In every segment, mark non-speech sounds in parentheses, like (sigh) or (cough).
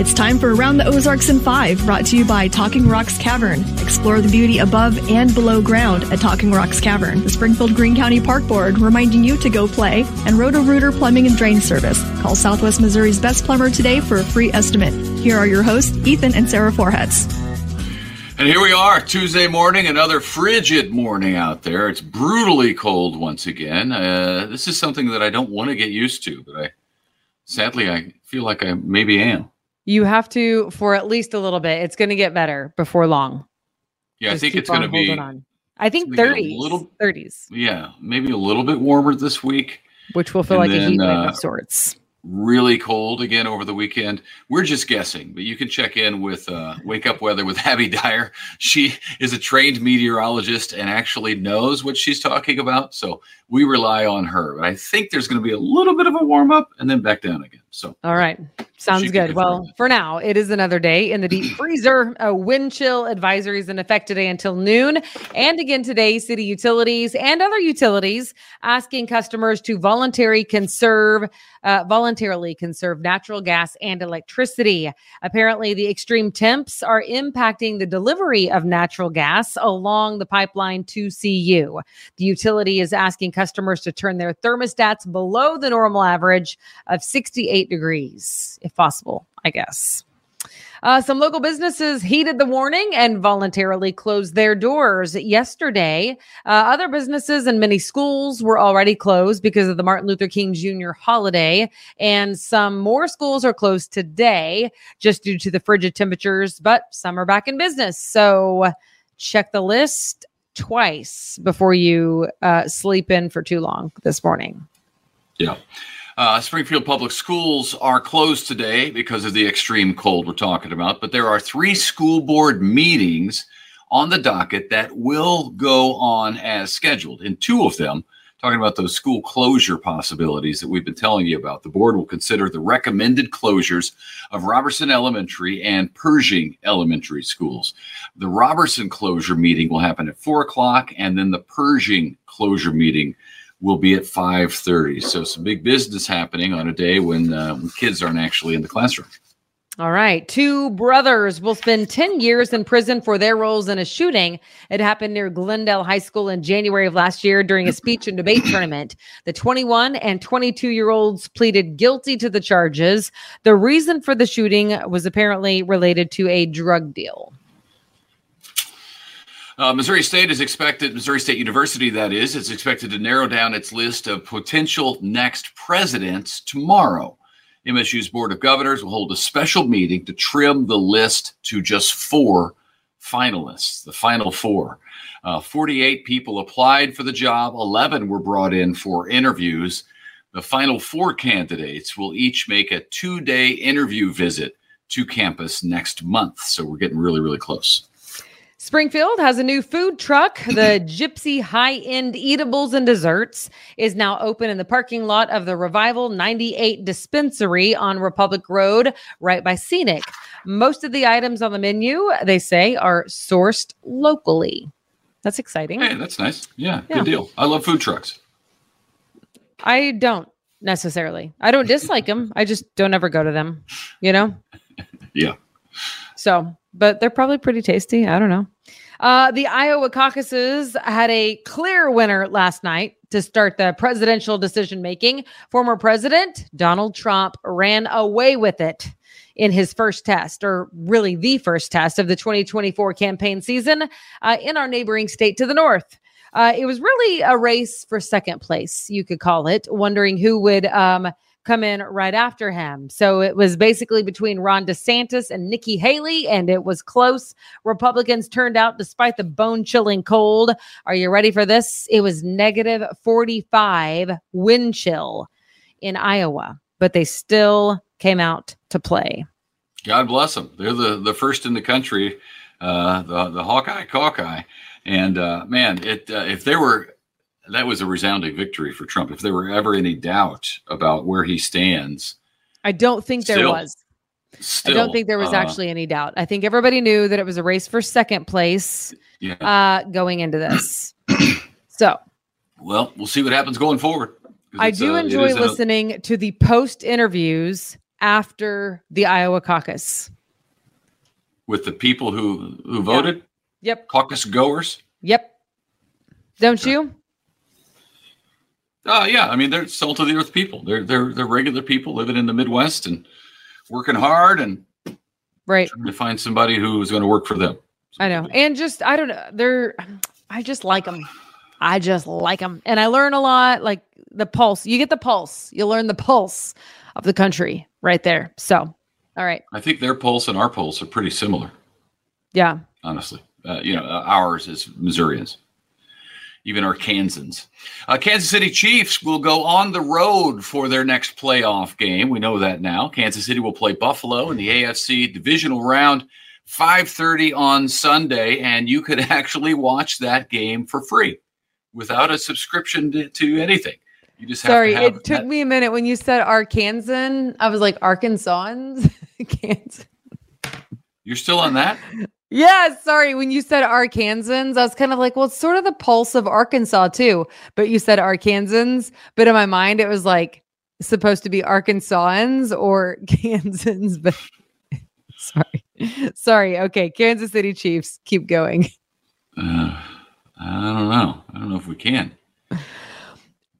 It's time for Around the Ozarks in 5, brought to you by Talking Rocks Cavern. Explore the beauty above and below ground at Talking Rocks Cavern. The Springfield Greene County Park Board reminding you to go play, and Roto-Rooter Plumbing and Drain Service. Call Southwest Missouri's best plumber today for a free estimate. Here are your hosts, Ethan and Sarah Forhetz. And here we are, Tuesday morning, another frigid morning out there. It's brutally cold once again. Uh, this is something that I don't want to get used to, but I sadly I feel like I maybe am. You have to for at least a little bit. It's going to get better before long. Yeah, Just I think it's going to be. On. I think 30s. Little, 30s. Yeah, maybe a little bit warmer this week. Which will feel and like then, a heat wave uh, of sorts. Really cold again over the weekend. We're just guessing, but you can check in with uh, Wake Up Weather with (laughs) Abby Dyer. She is a trained meteorologist and actually knows what she's talking about. So we rely on her. But I think there's going to be a little bit of a warm up and then back down again. So, all right. Sounds good. Well, for now, it is another day in the deep freezer. A wind chill advisory is in effect today until noon. And again today, city utilities and other utilities asking customers to voluntarily conserve, uh, voluntarily conserve natural gas and electricity. Apparently, the extreme temps are impacting the delivery of natural gas along the pipeline to CU. The utility is asking customers to turn their thermostats below the normal average of 68 degrees if possible, I guess. Uh, some local businesses heeded the warning and voluntarily closed their doors yesterday. Uh, other businesses and many schools were already closed because of the Martin Luther King Jr. holiday. And some more schools are closed today just due to the frigid temperatures, but some are back in business. So check the list twice before you uh, sleep in for too long this morning. Yeah. Uh, Springfield Public Schools are closed today because of the extreme cold we're talking about, but there are three school board meetings on the docket that will go on as scheduled. In two of them, talking about those school closure possibilities that we've been telling you about, the board will consider the recommended closures of Robertson Elementary and Pershing Elementary schools. The Robertson closure meeting will happen at four o'clock, and then the Pershing closure meeting will be at 5.30 so some big business happening on a day when, uh, when kids aren't actually in the classroom all right. Two brothers will spend 10 years in prison for their roles in a shooting. It happened near Glendale High School in January of last year during a speech and debate tournament. The 21 and 22 year olds pleaded guilty to the charges. The reason for the shooting was apparently related to a drug deal. Uh, Missouri State is expected, Missouri State University, that is, is expected to narrow down its list of potential next presidents tomorrow. MSU's Board of Governors will hold a special meeting to trim the list to just four finalists, the final four. Uh, 48 people applied for the job, 11 were brought in for interviews. The final four candidates will each make a two day interview visit to campus next month. So we're getting really, really close. Springfield has a new food truck. The (clears throat) Gypsy High End Eatables and Desserts is now open in the parking lot of the Revival 98 dispensary on Republic Road, right by Scenic. Most of the items on the menu, they say, are sourced locally. That's exciting. Hey, that's nice. Yeah, yeah. good deal. I love food trucks. I don't necessarily. I don't dislike them. I just don't ever go to them, you know? (laughs) yeah. So but they're probably pretty tasty. I don't know. Uh, the Iowa caucuses had a clear winner last night to start the presidential decision making. Former President Donald Trump ran away with it in his first test, or really the first test of the 2024 campaign season uh, in our neighboring state to the north. Uh, it was really a race for second place, you could call it, wondering who would. Um, come in right after him. So it was basically between Ron DeSantis and Nikki Haley, and it was close. Republicans turned out despite the bone chilling cold. Are you ready for this? It was negative 45 wind chill in Iowa, but they still came out to play. God bless them. They're the, the first in the country, uh, the, the Hawkeye Hawkeye. And uh, man, it uh, if there were that was a resounding victory for Trump. If there were ever any doubt about where he stands, I don't think there was. Still, I don't think there was uh, actually any doubt. I think everybody knew that it was a race for second place yeah. uh, going into this. (clears throat) so, well, we'll see what happens going forward. I do uh, enjoy listening a- to the post interviews after the Iowa caucus? With the people who who voted? Yep. Caucus goers? Yep. Don't you? Uh, yeah, I mean they're salt of the earth people. They're they're they're regular people living in the Midwest and working hard and right trying to find somebody who is going to work for them. I know, and just I don't know. They're I just like them. I just like them, and I learn a lot. Like the pulse, you get the pulse. You learn the pulse of the country right there. So, all right. I think their pulse and our pulse are pretty similar. Yeah. Honestly, uh, you know, uh, ours is Missourians even Arkansans. Uh, Kansas City Chiefs will go on the road for their next playoff game. We know that now. Kansas City will play Buffalo in the AFC divisional round, 5:30 on Sunday, and you could (laughs) actually watch that game for free without a subscription to, to anything. You just sorry. To it took that. me a minute when you said Arkansan. I was like Arkansans. (laughs) Kansas. You're still on that? Yeah, sorry. When you said Arkansans, I was kind of like, well, it's sort of the pulse of Arkansas too. But you said Arkansans. But in my mind, it was like supposed to be Arkansans or (laughs) Kansans. But (laughs) sorry. Sorry. Okay. Kansas City Chiefs. Keep going. Uh, I don't know. I don't know if we can.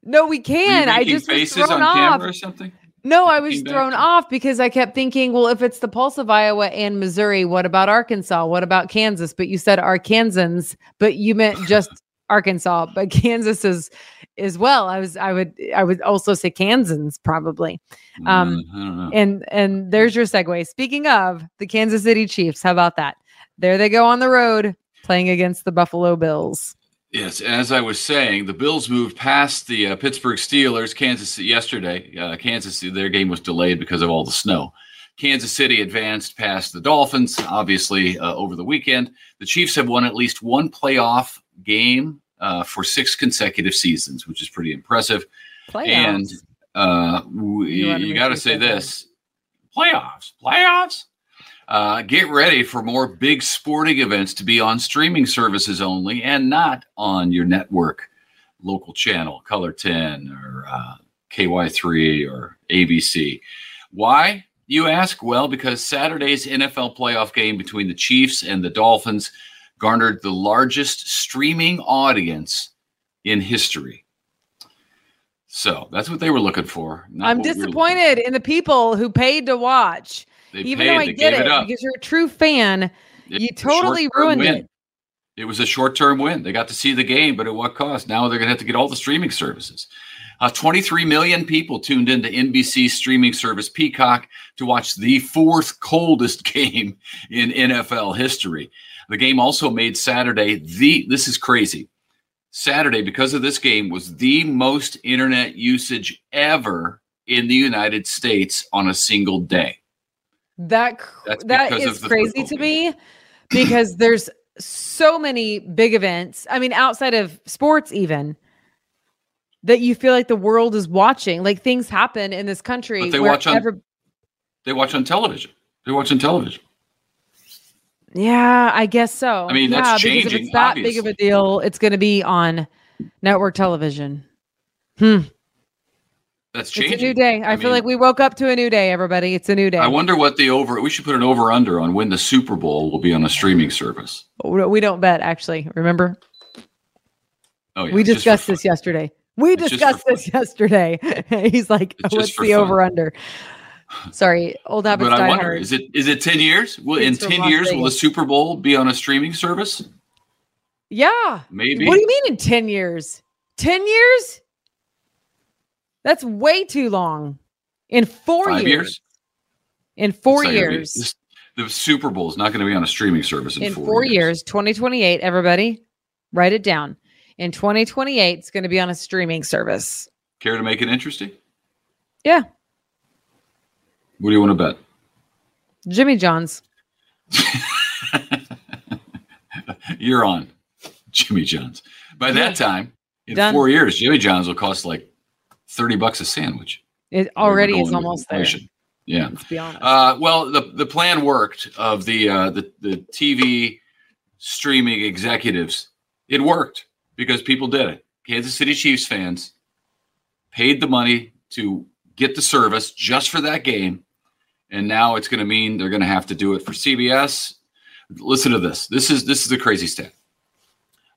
No, we can. I just faces on off. camera or something. No, I was thrown off because I kept thinking, well, if it's the pulse of Iowa and Missouri, what about Arkansas? What about Kansas? But you said Arkansans, but you meant (laughs) just Arkansas, but Kansas is as well. I was I would I would also say Kansans probably. Um mm, and and there's your segue. Speaking of the Kansas City Chiefs, how about that? There they go on the road playing against the Buffalo Bills. Yes, as I was saying, the Bills moved past the uh, Pittsburgh Steelers. Kansas City yesterday, uh, Kansas their game was delayed because of all the snow. Kansas City advanced past the Dolphins, obviously uh, over the weekend. The Chiefs have won at least one playoff game uh, for six consecutive seasons, which is pretty impressive. Playoffs. And uh, we, you, you got to say this: playoffs, playoffs. Uh, get ready for more big sporting events to be on streaming services only and not on your network local channel, KOLR 10 or uh, KY3 or ABC. Why, you ask? Well, because Saturday's NFL playoff game between the Chiefs and the Dolphins garnered the largest streaming audience in history. So that's what they were looking for. I'm disappointed in the people who paid to watch. They Even though I get it, it because you're a true fan, it you totally ruined win. it. It was a short term win. They got to see the game, but at what cost? Now they're going to have to get all the streaming services. Uh, 23 million people tuned into NBC streaming service Peacock to watch the fourth coldest (laughs) game in NFL history. The game also made Saturday the, this is crazy. Saturday, because of this game, was the most internet usage ever in the United States on a single day. That That's that is crazy to me because there's so many big events. I mean, outside of sports, even that you feel like the world is watching. Like things happen in this country. But they watch on. They watch on television. They watch on television. Yeah, I guess so. I mean, yeah, that's changing. Because if it's that obviously. big of a deal, it's going to be on network television. Hmm. That's changing. It's a new day. I, I feel mean, like we woke up to a new day, everybody. It's a new day. I wonder what the over. We should put an over under on when the Super Bowl will be on a streaming service. Oh, we don't bet, actually. Remember? Oh yeah. We discussed this yesterday. We it's discussed this yesterday. (laughs) He's like, oh, "What's the over under?" Sorry, old habits but I wonder, hard. Is it is it ten years? Will in ten years Vegas. will the Super Bowl be on a streaming service? Yeah, maybe. What do you mean in ten years? Ten years? That's way too long. In four years. years. In four years. This, the Super Bowl is not going to be on a streaming service in, in four, four years. years. 2028, everybody, write it down. In 2028, it's going to be on a streaming service. Care to make it interesting? Yeah. What do you want to bet? Jimmy John's. (laughs) You're on Jimmy John's. By that time, in Done. four years, Jimmy John's will cost like 30 bucks a sandwich. It already is almost there. Yeah. Let's be honest. Uh, well, the, the plan worked of the, uh, the, the TV streaming executives. It worked because people did it. Kansas City Chiefs fans paid the money to get the service just for that game. and now it's going to mean they're going to have to do it for CBS. Listen to this. This is this is the crazy stat.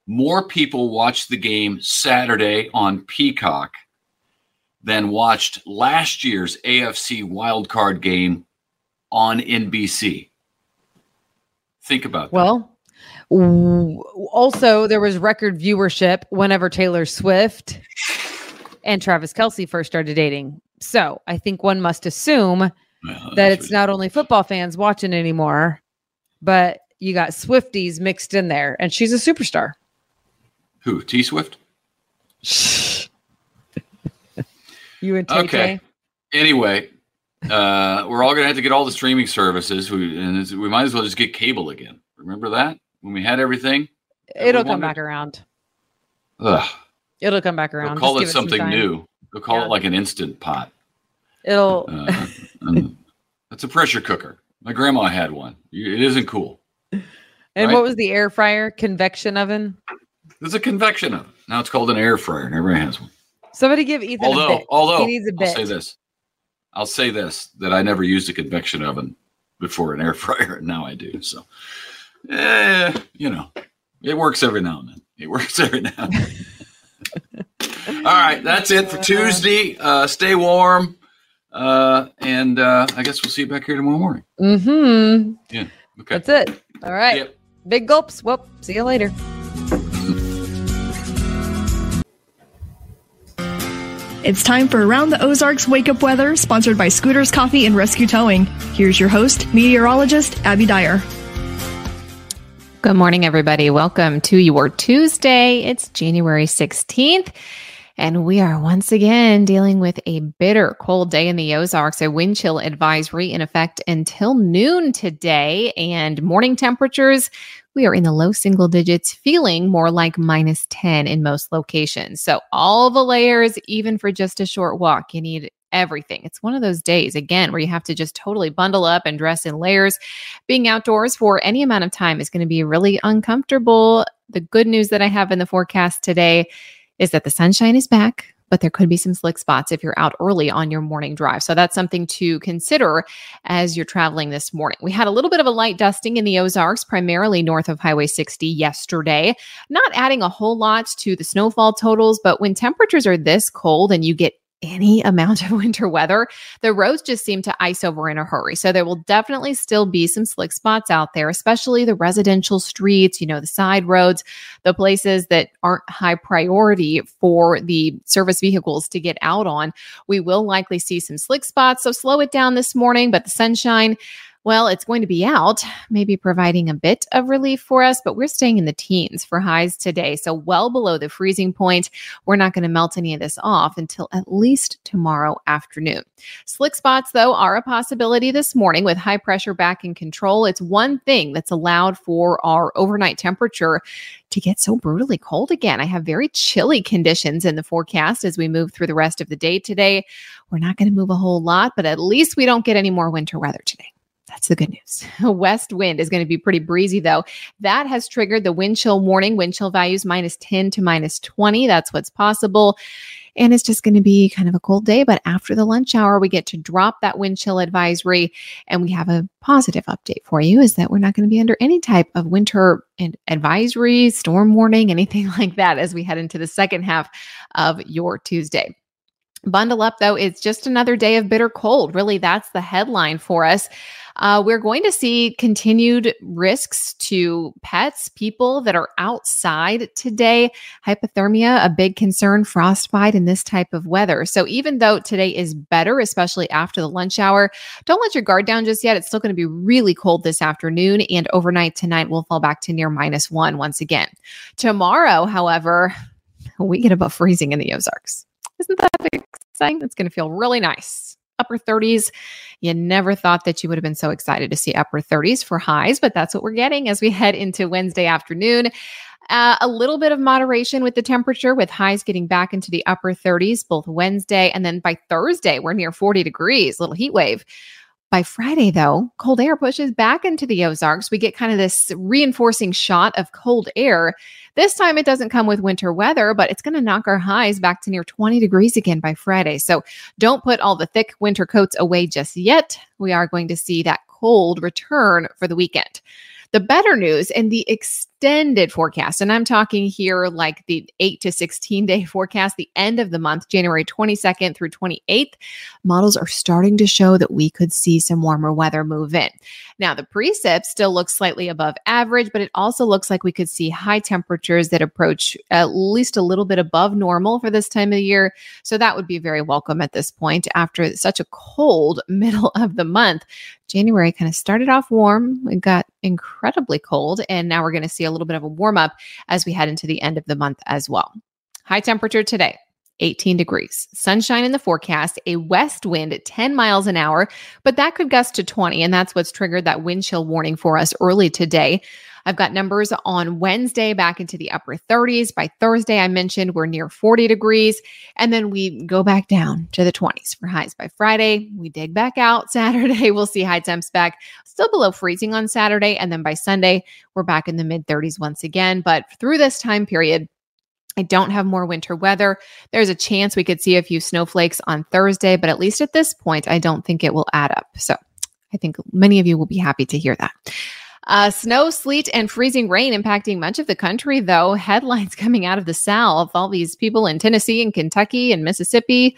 More people watched the game Saturday on Peacock than watched last year's AFC wildcard game on NBC. Think about that. Well, also there was record viewership whenever Taylor Swift and Travis Kelce first started dating. So I think one must assume that it's not only football fans watching anymore, but you got Swifties mixed in there, and she's a superstar. Who? T Swift? (laughs) you and TK? Okay. Anyway, uh, we're all gonna have to get all the streaming services. We and we might as well just get cable again. Remember that when we had everything? It'll come back around. Ugh. It'll come back around. They'll call just it something some new. They'll call yeah. it like an instant pot. It'll. Uh, that's a pressure cooker. My grandma had one. It isn't cool. (laughs) And right? what was the air fryer? Convection oven. There's a convection oven. Now it's called an air fryer, and everybody has one. Somebody give Ethan although, a bit. Although, he needs a bit. I'll say this. I'll say this that I never used a convection oven before an air (laughs) fryer, and now I do. So, eh, you know, it works every now and then. It works (laughs) every now and then. (laughs) All right, that's it for Tuesday. Uh, stay warm. Uh, and uh, I guess we'll see you back here tomorrow morning. Mm-hmm. Yeah. Okay. That's it. All right. Yep. Big gulps. Well, see you later. It's time for Around the Ozarks Wake Up Weather, sponsored by Scooter's Coffee and Rescue Towing. Here's your host, meteorologist Abby Dyer. Good morning, everybody. Welcome to your Tuesday. It's January 16th. And we are once again dealing with a bitter cold day in the Ozarks, a wind chill advisory in effect until noon today. And morning temperatures, we are in the low single digits, feeling more like minus 10 in most locations. So, all the layers, even for just a short walk, you need everything. It's one of those days, again, where you have to just totally bundle up and dress in layers. Being outdoors for any amount of time is going to be really uncomfortable. The good news that I have in the forecast today is that the sunshine is back, but there could be some slick spots if you're out early on your morning drive. So that's something to consider as you're traveling this morning. We had a little bit of a light dusting in the Ozarks, primarily north of Highway 60 yesterday. Not adding a whole lot to the snowfall totals, but when temperatures are this cold and you get any amount of (laughs) winter weather, the roads just seem to ice over in a hurry. So there will definitely still be some slick spots out there, especially the residential streets, you know, the side roads, the places that aren't high priority for the service vehicles to get out on. We will likely see some slick spots. So slow it down this morning, but the sunshine well, it's going to be out, maybe providing a bit of relief for us, but we're staying in the teens for highs today. So, well below the freezing point. We're not going to melt any of this off until at least tomorrow afternoon. Slick spots, though, are a possibility this morning with high pressure back in control. It's one thing that's allowed for our overnight temperature to get so brutally cold again. I have very chilly conditions in the forecast as we move through the rest of the day today. We're not going to move a whole lot, but at least we don't get any more winter weather today. That's the good news. (laughs) West wind is going to be pretty breezy, though. That has triggered the wind chill warning. Wind chill values minus 10 to minus 20. That's what's possible. And it's just going to be kind of a cold day. But after the lunch hour, we get to drop that wind chill advisory. And we have a positive update for you is that we're not going to be under any type of winter advisory, storm warning, anything (laughs) like that as we head into the second half of your Tuesday. Bundle up, though, it's just another day of bitter cold. Really, that's the headline for us. Uh, we're going to see continued risks to pets, people that are outside today. Hypothermia, a big concern, frostbite in this type of weather. So even though today is better, especially after the lunch hour, don't let your guard down just yet. It's still going to be really cold this afternoon and overnight tonight We'll fall back to near minus one once again. Tomorrow, however, (laughs) we get above freezing in the Ozarks. Isn't that exciting? It's going to feel really nice upper 30s. You never thought that you would have been so excited to see upper 30s for highs, but that's what we're getting as we (laughs) head into Wednesday afternoon. Uh, a little bit of moderation with the temperature, with highs getting back into the upper 30s both Wednesday and then by Thursday, we're near 40 degrees, little heat wave. By Friday, though, cold air pushes back into the Ozarks. We get kind of this reinforcing shot of cold air. This time it doesn't come with winter weather, but it's going to knock our highs back to near 20 degrees again by Friday. So don't put all the thick winter coats away just yet. We are going to see that cold return for the weekend. The better news and the extended forecast, and I'm talking here like the 8 to 16 day (laughs) forecast, the end of the month, January 22nd through 28th, models are starting to show that we could see some warmer weather move in. Now, the precip still looks slightly above average, but it also looks like we could see high temperatures that approach at least a little bit above normal for this time of year. So that would be very welcome at this point after such a cold (laughs) middle of the month. January kind of started off warm. It got incredibly cold. And now we're going to see a little bit of a warm up as we head into the end of the month as well. High temperature today. 18 degrees. Sunshine in the forecast, a west wind at 10 miles an hour, but that could gust to 20. And that's what's triggered that wind chill warning for us early today. I've got numbers on Wednesday back into the upper 30s. By Thursday, I mentioned we're near 40 degrees. And then we go back down to the 20s for highs by Friday. We dig back out (laughs) Saturday. We'll see high temps back still below freezing on Saturday. And then by Sunday, we're back in the mid 30s once again. But through this time period, I don't have more winter weather. There's a chance we could see a few snowflakes on Thursday, but at least at this point, I don't think it will add up. So I think many of you will be happy to hear that. Uh, snow, sleet, and freezing rain impacting much of the country, though. Headlines (laughs) coming out of the South. All these people in Tennessee and Kentucky and Mississippi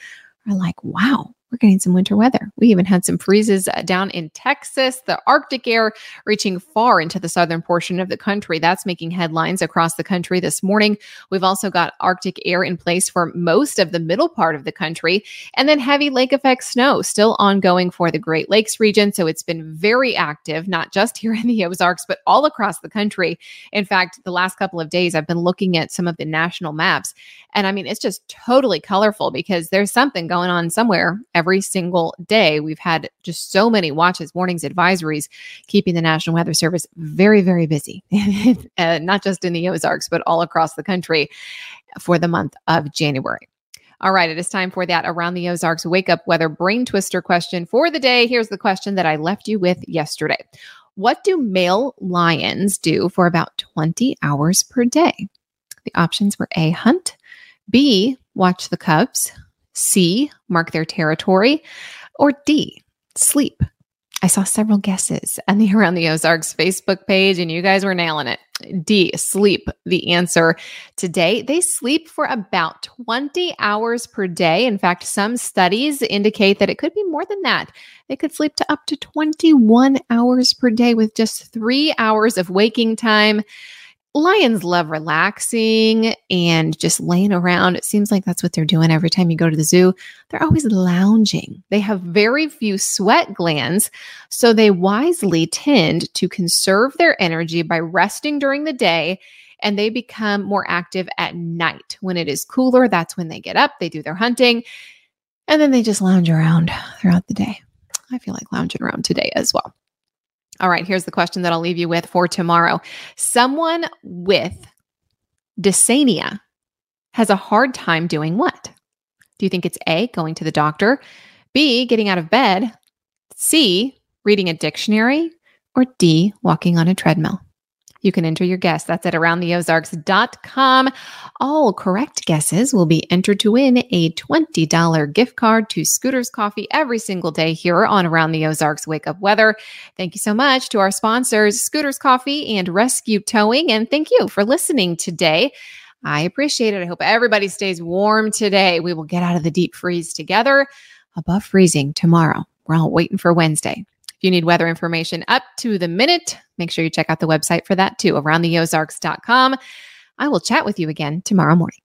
are like, wow, we're getting some winter weather. We even had some freezes uh, down in Texas, the Arctic air reaching far into the southern portion of the country. That's making headlines across the country this morning. We've also got Arctic air in place for most of the middle part of the country, and then heavy lake effect snow still ongoing for the Great Lakes region. So it's been very active, not just here in the Ozarks, but all across the country. In fact, the last couple of days, I've been looking at some of the national maps, and I mean, it's just totally colorful because there's something going on somewhere every single day. We've had just so many watches, warnings, advisories, keeping the National Weather Service very, very busy, (laughs) uh, not just in the Ozarks, but all across the country for the month of January. All right, it is time for that Around the Ozarks Wake Up Weather Brain Twister question for the day. Here's the question that I left you with yesterday What do male lions do for about 20 hours per day? The options were A, hunt, B, watch the cubs, C, mark their territory, or D, sleep. I saw several guesses (laughs) on the Around the Ozarks Facebook page, and you guys were nailing it. D, sleep, the answer today. They sleep for about 20 hours per day. In fact, some studies indicate that it could be more than that. They could sleep to up to 21 hours per day with just three hours of waking time lions love relaxing and just laying around. It seems like that's what they're doing every time you go to the zoo. They're always lounging. They have very few sweat glands, so they wisely tend to conserve their energy by resting during the day and they become more active at night. When it is cooler, that's when they get up, they do their hunting, and then they just lounge around throughout the day. I feel like lounging around today as well. All right, here's the question that I'll leave you with for tomorrow. Someone with dysania has a hard time doing what? Do you think it's A, going to the doctor, B, getting out of bed, C, reading a dictionary, or D, walking on a treadmill? You can enter your guess. That's at aroundtheozarks.com. All correct guesses will be entered to win a $20 gift card to Scooter's Coffee every single day here on Around the Ozarks Wake Up Weather. Thank you so much to our sponsors, Scooter's Coffee and Rescue Towing. And thank you for listening today. I appreciate it. I hope everybody stays warm today. We will get out of the deep freeze together above freezing tomorrow. We're all waiting for Wednesday. If you need weather information up to the minute, make sure you check out the website for that too, aroundtheozarks.com. I will chat with you again tomorrow morning.